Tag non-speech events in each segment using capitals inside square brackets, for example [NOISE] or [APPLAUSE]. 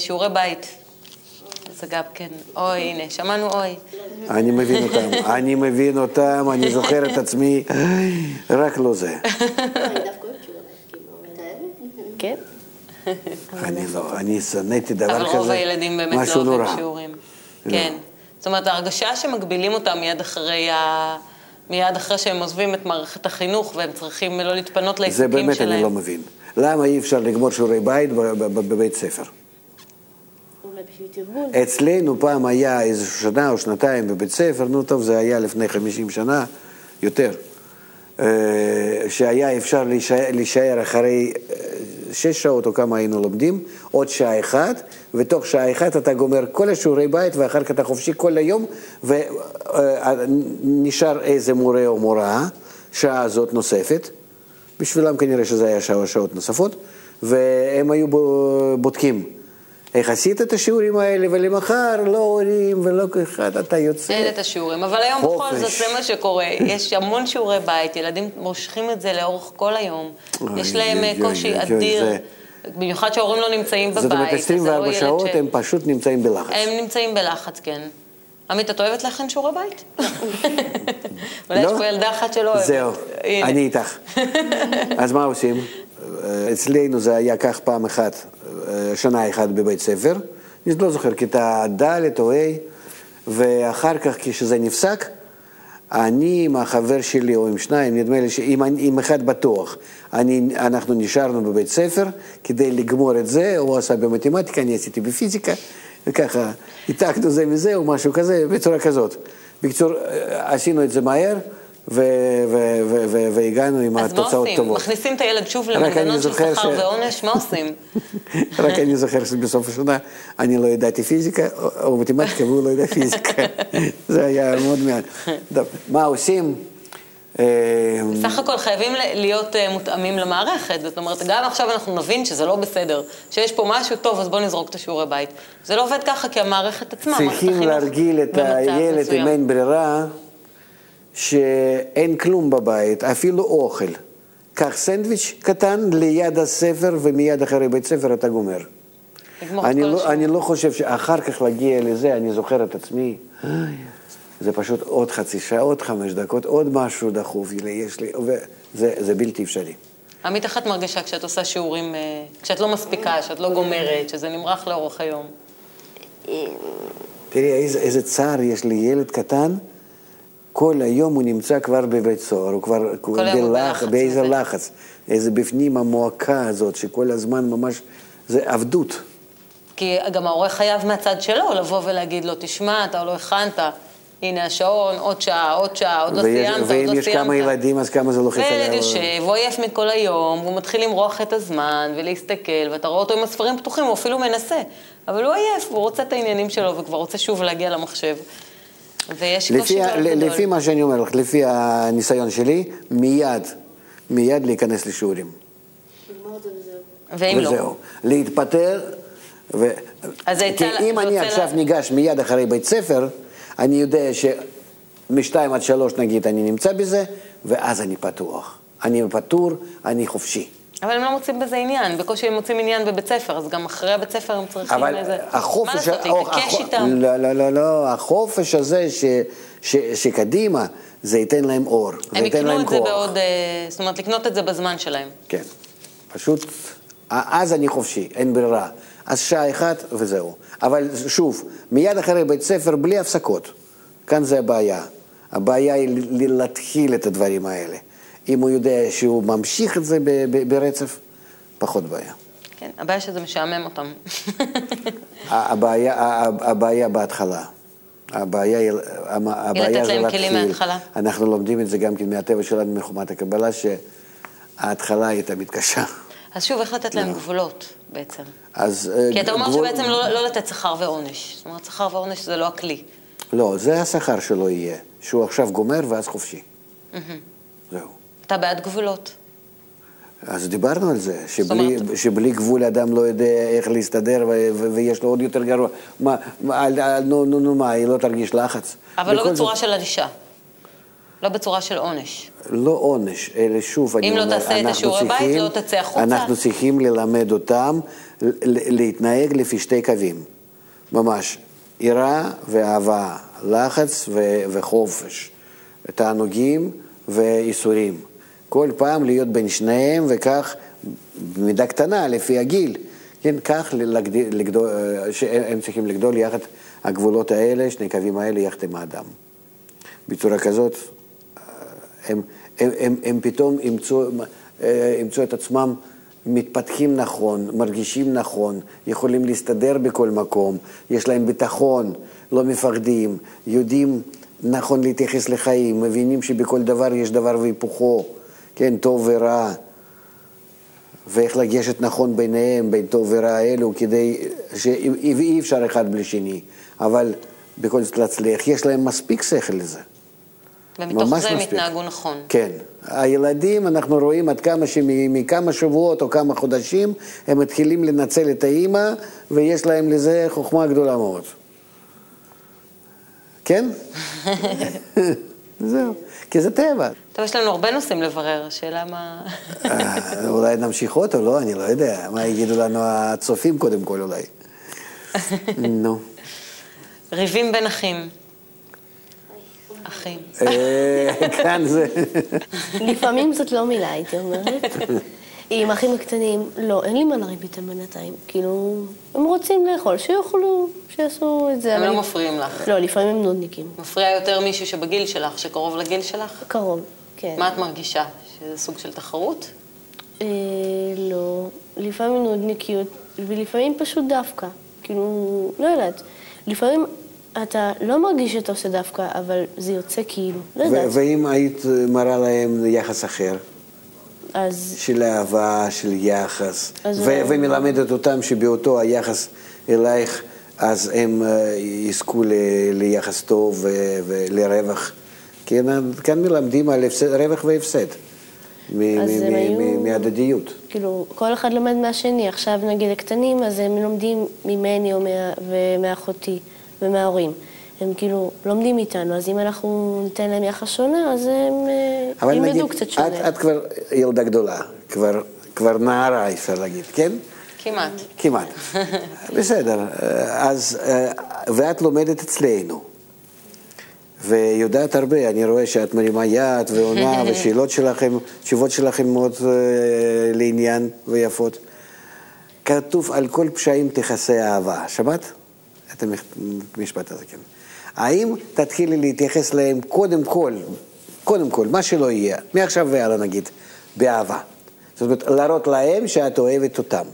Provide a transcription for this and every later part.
שיעורי בית. זה גם כן, אוי, הנה, שמענו אוי. אני מבין אותם, אני מבין אותם, אני זוכר את עצמי, רק לא זה. כן. אני לא, אני שנאתי דבר אבל כזה, רוב הילדים באמת לא משהו אוהבים נורא. שיעורים. לא. כן. זאת אומרת, ההרגשה שמגבילים אותם מיד אחרי ה... מיד אחרי שהם עוזבים את מערכת החינוך והם צריכים לא להתפנות זה לעיסוקים באמת שלהם. אני לא מבין. למה אי אפשר לגמור שיעורי בית בבית ספר? אולי בשביל תרגול. אצלנו פעם היה איזו שנה או שנתיים בבית ספר, נו טוב, זה היה לפני 50 שנה, יותר, אה, שהיה אפשר להישאר, להישאר אחרי אה, שש שעות או כמה היינו לומדים, עוד שעה אחת, ותוך שעה אחת אתה גומר כל השיעורי בית ואחר כך אתה חופשי כל היום, ונשאר איזה מורה או מורה, שעה הזאת נוספת, בשבילם כנראה שזה היה שעות נוספות, והם היו בו- בודקים. איך עשית את השיעורים האלה, ולמחר לא הורים ולא אחד, אתה יוצא. אין את השיעורים, אבל היום בכל חופש. זאת זה מה שקורה. יש המון שיעורי בית, ילדים מושכים את זה לאורך כל היום. יש להם אה, קושי אדיר, במיוחד שההורים לא נמצאים בבית. זאת אומרת, אז זה לא 24 ילד שעות הם פשוט נמצאים בלחץ. הם נמצאים בלחץ, כן. עמית, את אוהבת להכין שיעורי בית? [LAUGHS] אולי יש לא? פה ילדה אחת שלא אוהבת. זהו. אני איתך. [LAUGHS] אז מה עושים? אה, אצלנו זה היה כך פעם אחת, אה, שנה אחת בבית ספר, אני לא זוכר, כיתה ד' או ה', ואחר כך כשזה נפסק, אני עם החבר שלי, או עם שניים, נדמה לי שעם עם אחד בטוח, אני, אנחנו נשארנו בבית ספר כדי לגמור את זה, הוא עשה במתמטיקה, אני עשיתי בפיזיקה, וככה העתקנו זה מזה או משהו כזה, בצורה כזאת. בקיצור, אה, עשינו את זה מהר, והגענו עם אז מה התוצאות עושים? טובות. מכניסים את הילד שוב למנגנון של שכר ועונש? מה עושים? [LAUGHS] רק אני זוכר שבסוף השנה אני לא ידעתי פיזיקה או- מתמטיקה והוא לא ידע פיזיקה. [LAUGHS] זה היה מאוד מעט. מה עושים? אה, סך הכל חייבים להיות אה, מותאמים למערכת, זאת אומרת, גם עכשיו אנחנו נבין שזה לא בסדר, שיש פה משהו טוב, אז בואו נזרוק את השיעורי בית. זה לא עובד ככה, כי המערכת עצמה, צריכים להרגיל את הילד. אם אין ברירה, שאין כלום בבית, אפילו אוכל. קח סנדוויץ' קטן ליד הספר ומיד אחרי בית ספר אתה גומר. אני לא. אני לא חושב שאחר כך להגיע לזה, אני זוכר את עצמי, "איי, זה פשוט עוד חצי שעה, עוד חמש דקות, עוד משהו דחוף, יש לי, וזה זה בלתי אפשרי. עמית, איך את מרגישה כשאת עושה שיעורים, אה, כשאת לא מספיקה, שאת לא גומרת, שזה נמרח לאורך היום? תראי, איזה, איזה צער יש לי, ילד קטן, כל היום הוא נמצא כבר בבית סוהר, הוא כבר הוא בלחץ באיזה הזה. לחץ, איזה בפנים המועקה הזאת, שכל הזמן ממש, זה עבדות. כי גם ההורה חייב מהצד שלו לבוא ולהגיד לו, תשמע, אתה לא הכנת, הנה השעון, עוד שעה, עוד שעה, עוד לא סיימת, עוד ואם לא יש כמה סיימת. ילדים, אז כמה זה לוחץ וילד עליו. יושב, הוא עייף מכל היום, והוא מתחיל למרוח את הזמן ולהסתכל, ואתה רואה אותו עם הספרים פתוחים, הוא אפילו מנסה. אבל הוא עייף, הוא רוצה את העניינים שלו, וכבר רוצה שוב להגיע למחשב. ויש קושי לפי, מאוד ה- גדול. לפי מה שאני אומר לך, לפי הניסיון שלי, מיד, מיד להיכנס לשיעורים. וזהו. ואם לא? וזהו. להתפטר, ו... אז זה כי אם אני עכשיו לה- ניגש מיד אחרי בית ספר, אני יודע שמשתיים עד שלוש נגיד אני נמצא בזה, ואז אני פתוח. אני פטור, אני חופשי. אבל הם לא מוצאים בזה עניין, בקושי הם מוצאים עניין בבית ספר, אז גם אחרי הבית ספר הם צריכים אבל איזה... החופש... מה לעשות, להתעקש הח- איתם? לא, לא, לא, לא, החופש הזה ש, ש, שקדימה, זה ייתן להם אור, זה הם ייתן יקנו להם את זה כוח. בעוד... אה, זאת אומרת, לקנות את זה בזמן שלהם. כן, פשוט, אז אני חופשי, אין ברירה. אז שעה אחת וזהו. אבל שוב, מיד אחרי בית ספר, בלי הפסקות. כאן זה הבעיה. הבעיה היא להתחיל את הדברים האלה. אם הוא יודע שהוא ממשיך את זה ב- ב- ברצף, פחות בעיה. כן, הבעיה שזה משעמם אותם. הבעיה, הבעיה בהתחלה. הבעיה, היא- הבעיה לתת זה להתחיל. מההתחלה. אנחנו לומדים את זה גם כן מהטבע שלנו, מחומת הקבלה, שההתחלה היא תמיד קשה. אז שוב, איך לתת להם גבולות בעצם? אז... אה, כי אתה אומר גבול- שבעצם לא, לא לתת שכר ועונש. זאת אומרת, שכר ועונש זה לא הכלי. לא, זה השכר שלו יהיה, שהוא עכשיו גומר ואז חופשי. אתה בעד גבולות. אז דיברנו על זה, שבלי, שבלי גבול אדם לא יודע איך להסתדר ו- ויש לו עוד יותר גרוע. מה, מה, על- על- נו, נו, נו, מה, היא לא תרגיש לחץ? אבל לא בצורה זאת- של ענישה. לא בצורה של עונש. לא עונש, אלא שוב, אני אם לא אומר, תעשה את אנחנו השיעורי בית, צריכים- לא תצא החוצה. אנחנו צריכים ללמד אותם להתנהג לפי שתי קווים, ממש, יראה ואהבה, לחץ ו- וחופש, תענוגים ואיסורים. כל פעם להיות בין שניהם, וכך, במידה קטנה, לפי הגיל, כן, כך לגדול, לגדול, שהם צריכים לגדול יחד, הגבולות האלה, שני קווים האלה, יחד עם האדם. בצורה כזאת, הם, הם, הם, הם פתאום ימצאו, אה, ימצאו את עצמם מתפתחים נכון, מרגישים נכון, יכולים להסתדר בכל מקום, יש להם ביטחון, לא מפחדים, יודעים נכון להתייחס לחיים, מבינים שבכל דבר יש דבר והיפוכו, כן, טוב ורע, ואיך לגשת נכון ביניהם, בין טוב ורע האלו, כדי שאי אפשר אחד בלי שני, אבל בכל זאת להצליח, יש להם מספיק שכל לזה. ומתוך זה הם. יתנהגו נכון. כן. הילדים, אנחנו רואים עד כמה שמכמה שבועות או כמה חודשים, הם מתחילים לנצל את האימא, ויש להם לזה חוכמה גדולה מאוד. כן? [LAUGHS] זהו. כי זה טבע. טוב, יש לנו הרבה נושאים לברר, השאלה מה... אה, אולי נמשיך עוד או לא, אני לא יודע. מה יגידו לנו הצופים קודם כל אולי. [LAUGHS] נו. ריבים בין אחים. אחים. אה, [LAUGHS] כאן זה... לפעמים זאת לא מילה, הייתי אומרת. [LAUGHS] עם אחים הקטנים, לא, אין לי מה לריב איתם בינתיים. כאילו, הם רוצים לאכול, שיאכלו, שיעשו את זה. הם לא מפריעים לך. לא, לפעמים הם נודניקים. מפריע יותר מישהו שבגיל שלך, שקרוב לגיל שלך? קרוב, כן. מה את מרגישה? שזה סוג של תחרות? אה, לא, לפעמים נודניקיות, ולפעמים פשוט דווקא. כאילו, לא יודעת. לפעמים אתה לא מרגיש שאתה עושה דווקא, אבל זה יוצא כאילו, לא יודעת. ואם היית מראה להם יחס אחר? אז של אהבה, של יחס, ו- הוא- ומלמדת אותם שבאותו היחס אלייך, אז הם אה, יזכו ל- ליחס טוב ו- ולרווח. כן, כאן מלמדים על הפסד, רווח והפסד, מ- מ- הם מ- היו- מ- מהדדיות. כאילו, כל אחד לומד מהשני. עכשיו, נגיד, הקטנים, אז הם לומדים ממני ומאחותי ומההורים. הם כאילו לומדים איתנו, אז אם אנחנו ניתן להם יחס שונה, אז הם אה, ילמדו קצת את, שונה. את כבר ילדה גדולה, כבר, כבר נערה אפשר להגיד, כן? כמעט. כמעט. [LAUGHS] בסדר, אז, אה, ואת לומדת אצלנו. ויודעת הרבה, אני רואה שאת מרימה יד ועונה, [LAUGHS] ושאלות שלכם, תשובות שלכם מאוד אה, לעניין ויפות. כתוב על כל פשעים תכסה אהבה. שמעת? את המשפט הזה, כן. האם תתחילי להתייחס אליהם קודם כל, קודם כל, מה שלא יהיה, מעכשיו והלאה נגיד, באהבה. זאת אומרת, להראות להם שאת אוהבת אותם.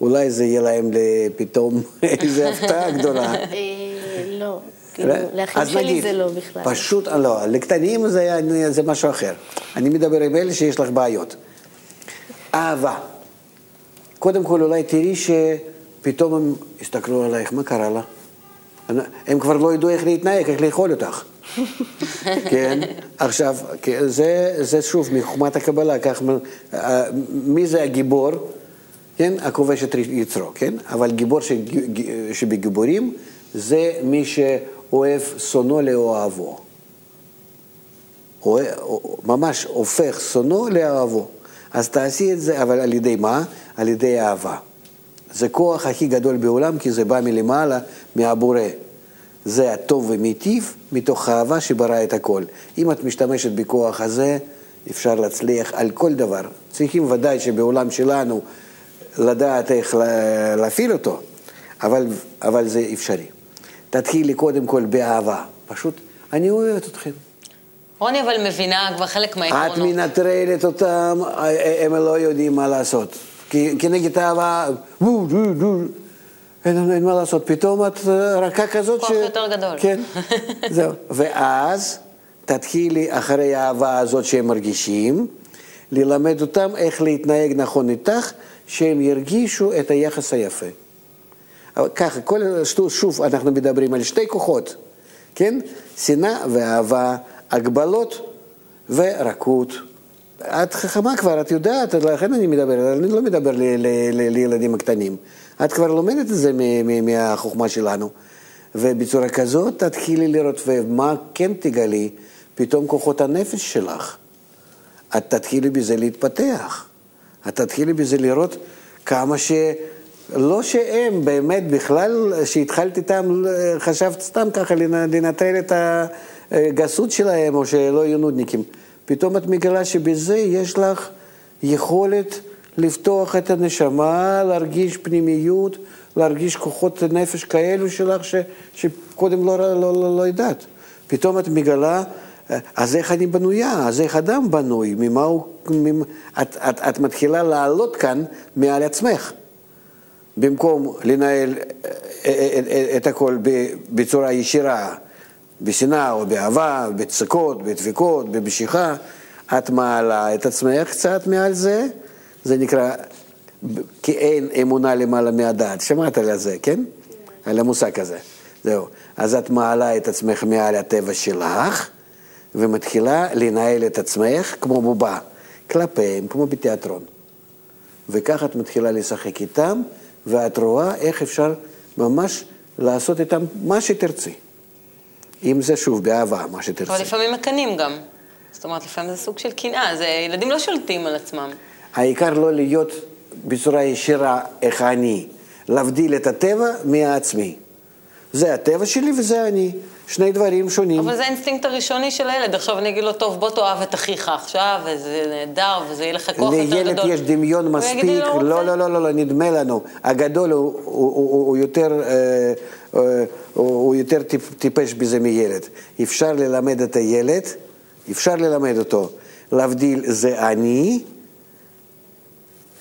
אולי זה יהיה להם פתאום [LAUGHS] איזו הפתעה גדולה. אה, לא, כאילו, לאחים שלי זה לא בכלל. פשוט, לא, לקטנים זה, זה משהו אחר. אני מדבר עם אלה שיש לך בעיות. אהבה. קודם כל אולי תראי שפתאום הם הסתכלו עלייך, מה קרה לה? הם כבר לא ידעו איך להתנהג, איך לאכול אותך. [LAUGHS] כן, עכשיו, כן, זה, זה שוב מחוכמת הקבלה, כך, אה, מי זה הגיבור? כן, הכובש את יצרו, כן? אבל גיבור שבגיבורים זה מי שאוהב שונאו לאוהבו. אוה- ממש הופך שונאו לאוהבו. אז תעשי את זה, אבל על ידי מה? על ידי אהבה. זה כוח הכי גדול בעולם, כי זה בא מלמעלה, מהבורא. זה הטוב ומיטיב מתוך האהבה שברא את הכל. אם את משתמשת בכוח הזה, אפשר להצליח על כל דבר. צריכים ודאי שבעולם שלנו לדעת איך לה- להפעיל אותו, אבל, אבל זה אפשרי. תתחילי קודם כל באהבה. פשוט, אני אוהבת אתכם. רוני אבל מבינה כבר חלק את מהעקרונות. מנטרלת אותם, הם לא יודעים מה לעשות. כי כנגד אהבה, וו, וו, וו, אין, אין מה לעשות, פתאום את אה, רכה כזאת כוח יותר גדול. כן, [LAUGHS] זהו. ואז תתחילי אחרי האהבה הזאת שהם מרגישים, ללמד אותם איך להתנהג נכון איתך, שהם ירגישו את היחס היפה. ככה, כל, שוב, שוב אנחנו מדברים על שתי כוחות, כן? שנאה ואהבה, הגבלות ורכות. את חכמה כבר, את יודעת, לכן אני מדבר, אני לא מדבר לילדים הקטנים. את כבר לומדת את זה מהחוכמה שלנו. ובצורה כזאת תתחילי לראות, ומה כן תגלי, פתאום כוחות הנפש שלך, את תתחילי בזה להתפתח. את תתחילי בזה לראות כמה ש... לא שהם באמת בכלל, שהתחלת איתם, חשבת סתם ככה לנטרל את הגסות שלהם, או שלא יהיו נודניקים. פתאום את מגלה שבזה יש לך יכולת לפתוח את הנשמה, להרגיש פנימיות, להרגיש כוחות נפש כאלו שלך, ש, שקודם לא, לא, לא, לא ידעת. פתאום את מגלה, אז איך אני בנויה, אז איך אדם בנוי, ממה הוא, ממ... את, את, את מתחילה לעלות כאן מעל עצמך. במקום לנהל את הכל בצורה ישירה, בשנאה או באהבה, בצקות, בדפיקות, במשיכה, את מעלה את עצמך קצת מעל זה, זה נקרא כי אין אמונה למעלה מהדעת. שמעת על זה, כן? על המושג הזה. זהו. אז את מעלה את עצמך מעל הטבע שלך, ומתחילה לנהל את עצמך כמו בובה, כלפיהם, כמו בתיאטרון. וככה את מתחילה לשחק איתם, ואת רואה איך אפשר ממש לעשות איתם מה שתרצי. אם זה שוב באהבה, מה שתרצי. אבל לפעמים מקנאים גם. זאת אומרת, לפעמים זה סוג של קנאה, זה ילדים לא שולטים על עצמם. העיקר לא להיות בצורה ישירה איך אני, להבדיל את הטבע מהעצמי. זה הטבע שלי וזה אני. שני דברים שונים. אבל זה האינסטינקט הראשוני של הילד. עכשיו אני אגיד לו, טוב, בוא תאהב את אחיך עכשיו, וזה נהדר, וזה יהיה לך כוח יותר גדול. לילד יש דמיון מספיק, לא, לא, לא, לא, לא, לא, נדמה לנו. הגדול הוא, הוא, הוא, הוא יותר, אה, אה, הוא יותר טיפ, טיפש בזה מילד. אפשר ללמד את הילד, אפשר ללמד אותו. להבדיל זה אני,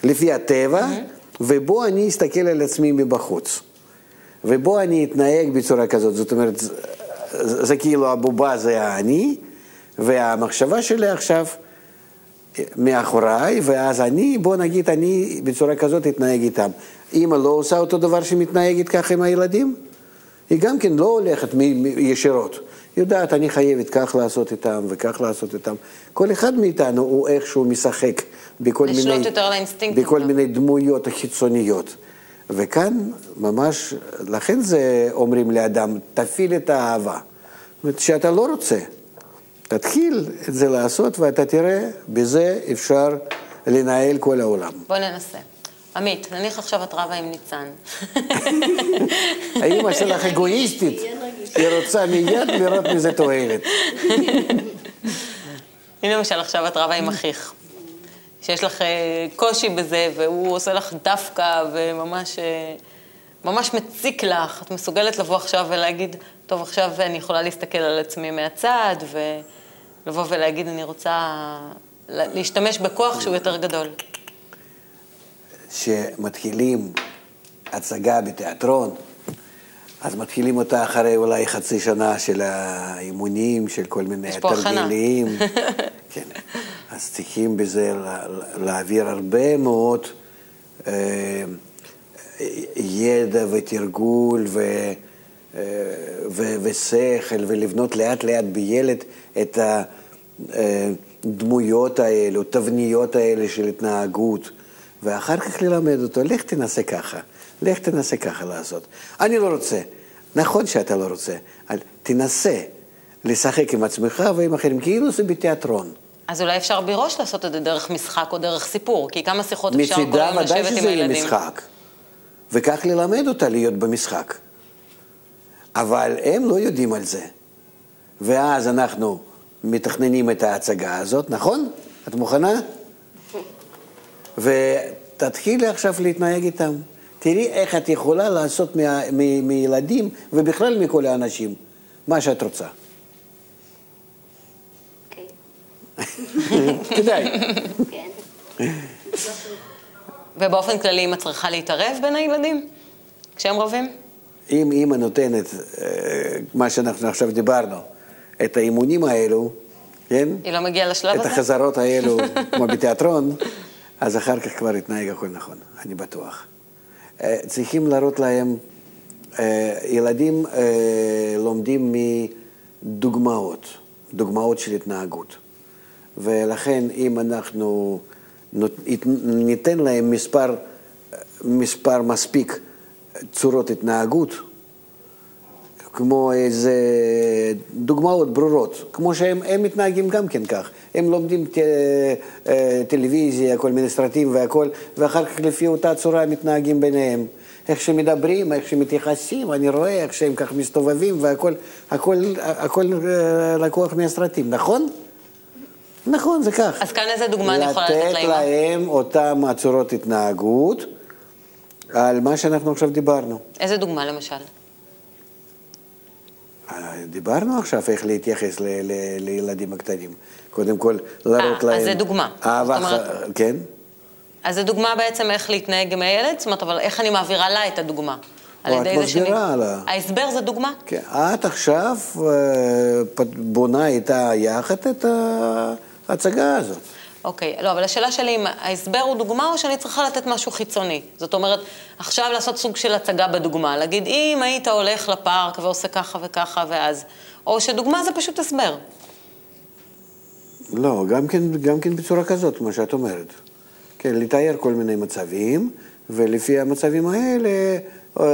לפי הטבע, mm-hmm. ובו אני אסתכל על עצמי מבחוץ. ובו אני אתנהג בצורה כזאת. זאת אומרת, זה, כאילו הבובה זה אני, והמחשבה שלי עכשיו מאחוריי, ואז אני, בוא נגיד, אני בצורה כזאת אתנהג איתם. אמא לא עושה אותו דבר שמתנהגת ככה עם הילדים? היא גם כן לא הולכת ישירות. היא יודעת, אני חייבת כך לעשות איתם וכך לעשות איתם. כל אחד מאיתנו הוא איכשהו משחק בכל, מיני, בכל מיני דמויות חיצוניות. וכאן ממש, לכן זה אומרים לאדם, תפעיל את האהבה. זאת אומרת, שאתה לא רוצה, תתחיל את זה לעשות ואתה תראה, בזה אפשר לנהל כל העולם. בוא ננסה. עמית, נניח עכשיו את רבה עם ניצן. האמא שלך אגואיסטית, [LAUGHS] היא רוצה מיד לראות מזה תועלת. [LAUGHS] הנה למשל עכשיו את רבה עם אחיך. שיש לך אה, קושי בזה, והוא עושה לך דווקא, וממש אה, ממש מציק לך, את מסוגלת לבוא עכשיו ולהגיד, טוב, עכשיו אני יכולה להסתכל על עצמי מהצד, ולבוא ולהגיד, אני רוצה להשתמש בכוח שהוא יותר גדול. כשמתחילים הצגה בתיאטרון, אז מתחילים אותה אחרי אולי חצי שנה של האימונים, של כל מיני תרגילים. [LAUGHS] אז צריכים בזה להעביר הרבה מאוד אה, ידע ותרגול ו, אה, ו, ושכל, ולבנות לאט לאט בילד את הדמויות האלו, תבניות האלה של התנהגות, ואחר כך ללמד אותו, לך תנסה ככה, לך תנסה ככה לעשות. אני לא רוצה. נכון שאתה לא רוצה, תנסה לשחק עם עצמך ועם אחרים, כאילו זה בתיאטרון. אז אולי אפשר מראש לעשות את זה דרך משחק או דרך סיפור, כי כמה שיחות אפשר כל היום לשבת עם הילדים. מצידה ודאי שזה יהיה משחק, וכך ללמד אותה להיות במשחק. אבל הם לא יודעים על זה. ואז אנחנו מתכננים את ההצגה הזאת, נכון? את מוכנה? ותתחילי עכשיו להתנהג איתם. תראי איך את יכולה לעשות מילדים, ובכלל מכל האנשים, מה שאת רוצה. [LAUGHS] כדאי. ובאופן כללי, את צריכה להתערב בין הילדים כשהם רבים? אם אימא נותנת, אה, מה שאנחנו עכשיו דיברנו, את האימונים האלו, כן? היא לא מגיעה לשלב הזה? את החזרות האלו, [LAUGHS] כמו בתיאטרון, אז אחר כך כבר יתנהג הכל נכון, אני בטוח. אה, צריכים להראות להם, אה, ילדים לומדים מדוגמאות, דוגמאות של התנהגות. ולכן אם אנחנו ניתן להם מספר, מספר מספיק צורות התנהגות, כמו איזה דוגמאות ברורות, כמו שהם הם מתנהגים גם כן כך. הם לומדים ט, אה, טלוויזיה, כל מיני סרטים והכל, ואחר כך לפי אותה צורה מתנהגים ביניהם. איך שמדברים, איך שמתייחסים, אני רואה איך שהם כך מסתובבים והכל הכל, הכל אה, לקוח מהסרטים, נכון? נכון, זה כך. אז כאן איזה דוגמה אני יכולה לתת לאמא? לתת להם אותם צורות התנהגות על מה שאנחנו עכשיו דיברנו. איזה דוגמה למשל? דיברנו עכשיו איך להתייחס ל- ל- לילדים הקטנים. קודם כל, להראות אה, להם... אז זה דוגמה. אהבה, אומרת- כן. אז זו דוגמה בעצם איך להתנהג עם הילד, זאת אומרת, אבל איך אני מעבירה לה את הדוגמה? על ידי זה שאני- לה. ההסבר זה דוגמה? כן. את עכשיו אה, בונה איתה יחד את ההצגה הזאת. אוקיי, לא, אבל השאלה שלי אם ההסבר הוא דוגמה או שאני צריכה לתת משהו חיצוני. זאת אומרת, עכשיו לעשות סוג של הצגה בדוגמה, להגיד, אם היית הולך לפארק ועושה ככה וככה ואז, או שדוגמה זה פשוט הסבר. לא, גם כן, גם כן בצורה כזאת, כמו שאת אומרת. כן, לתאר כל מיני מצבים, ולפי המצבים האלה אה,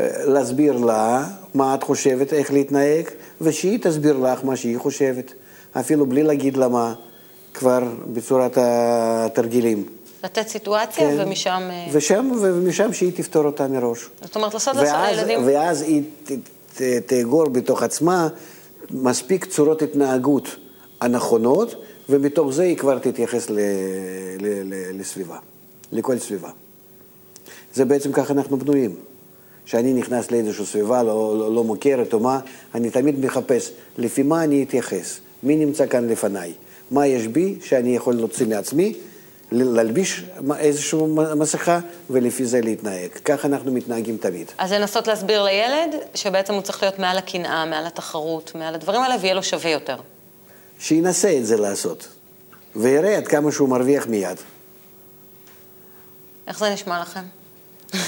אה, להסביר לה מה את חושבת, איך להתנהג, ושהיא תסביר לך מה שהיא חושבת, אפילו בלי להגיד לה מה, כבר בצורת התרגילים. לתת סיטואציה כן. ומשם... אה, ושם, ומשם שהיא תפתור אותה מראש. זאת אומרת, לעשות לעשות לילדים... ואז היא ת- ת- תאגור בתוך עצמה מספיק צורות התנהגות הנכונות, ומתוך זה היא כבר תתייחס ל, ל, ל, לסביבה, לכל סביבה. זה בעצם ככה אנחנו בנויים. כשאני נכנס לאיזושהי סביבה לא, לא, לא מוכרת או מה, אני תמיד מחפש לפי מה אני אתייחס, מי נמצא כאן לפניי, מה יש בי שאני יכול להוציא מעצמי, להלביש איזושהי מסכה ולפי זה להתנהג. כך אנחנו מתנהגים תמיד. אז לנסות להסביר לילד שבעצם הוא צריך להיות מעל הקנאה, מעל התחרות, מעל הדברים האלה, ויהיה לו שווה יותר. שינסה את זה לעשות, ויראה עד כמה שהוא מרוויח מיד. איך זה נשמע לכם? [LAUGHS]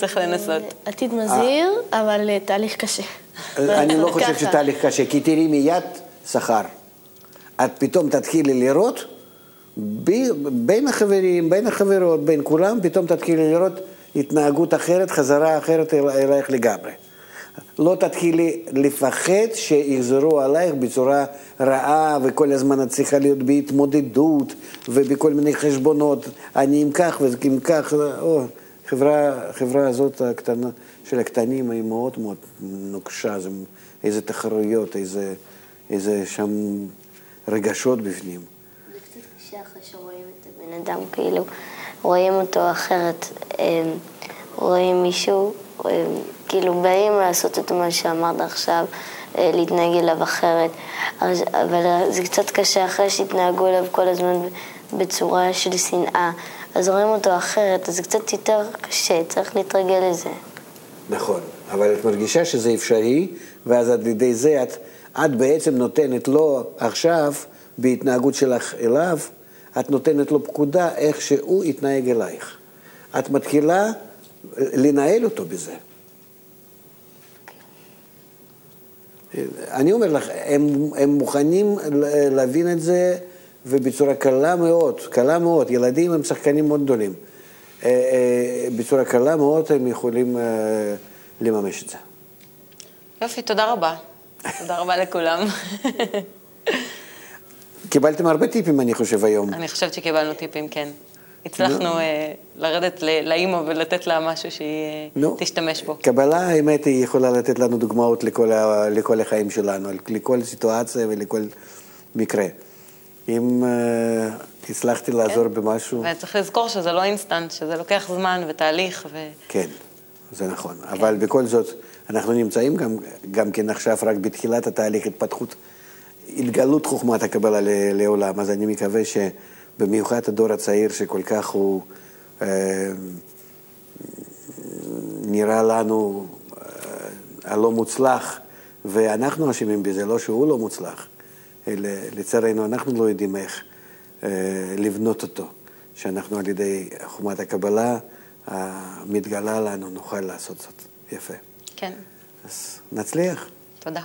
צריך לנסות. עתיד מזהיר, אבל אה, תהליך קשה. [LAUGHS] אני לא חושב. שתהליך קשה, כי תראי מיד שכר. את פתאום תתחילי לראות בין החברים, בין החברות, בין כולם, פתאום תתחילי לראות התנהגות אחרת, חזרה אחרת אל- אלייך לגמרי. לא תתחילי לפחד שיחזרו עלייך בצורה רעה וכל הזמן את צריכה להיות בהתמודדות ובכל מיני חשבונות, אני עם כך ועם כך, או, חברה, החברה הזאת הקטנה, של הקטנים היא מאוד מאוד נוקשה, זה איזה תחרויות, איזה, איזה שם רגשות בפנים. זה קצת קשה אחרי שרואים את הבן אדם, כאילו, רואים אותו אחרת, אה, רואים מישהו, אה, כאילו באים לעשות את מה שאמרת עכשיו, אה, להתנהג אליו אחרת, אבל זה קצת קשה אחרי שהתנהגו אליו כל הזמן בצורה של שנאה, אז רואים אותו אחרת, אז זה קצת יותר קשה, צריך להתרגל לזה. נכון, אבל את מרגישה שזה אפשרי, ואז על ידי זה את, את בעצם נותנת לו עכשיו, בהתנהגות שלך אליו, את נותנת לו פקודה איך שהוא יתנהג אלייך. את מתחילה לנהל אותו בזה. אני אומר לך, הם, הם מוכנים להבין את זה ובצורה קלה מאוד, קלה מאוד, ילדים הם שחקנים מאוד גדולים. אה, אה, בצורה קלה מאוד הם יכולים אה, לממש את זה. יופי, תודה רבה. תודה רבה לכולם. קיבלתם הרבה טיפים, אני חושב, היום. אני חושבת שקיבלנו טיפים, כן. הצלחנו לרדת לאימא ולתת לה משהו שהיא. תשתמש בו. קבלה, האמת, היא יכולה לתת לנו דוגמאות לכל החיים שלנו, לכל סיטואציה ולכל מקרה. אם uh, הצלחתי לעזור כן. במשהו, וצריך לזכור שזה לא אינסטנט, שזה לוקח זמן ותהליך, ו... כן, זה נכון. אבל בכל זאת, אנחנו נמצאים גם, גם כן עכשיו רק בתחילת התהליך התפתחות, התגלות חוכמת הקבלה לעולם, אז אני מקווה שבמיוחד הדור הצעיר שכל כך הוא אה, נראה לנו אה, הלא מוצלח, ואנחנו אשמים בזה, לא שהוא לא מוצלח, לצערנו אנחנו לא יודעים איך אה, לבנות אותו, שאנחנו על ידי חוכמת הקבלה המתגלה לנו נוכל לעשות זאת. יפה. כן, אז נצליח. תודה.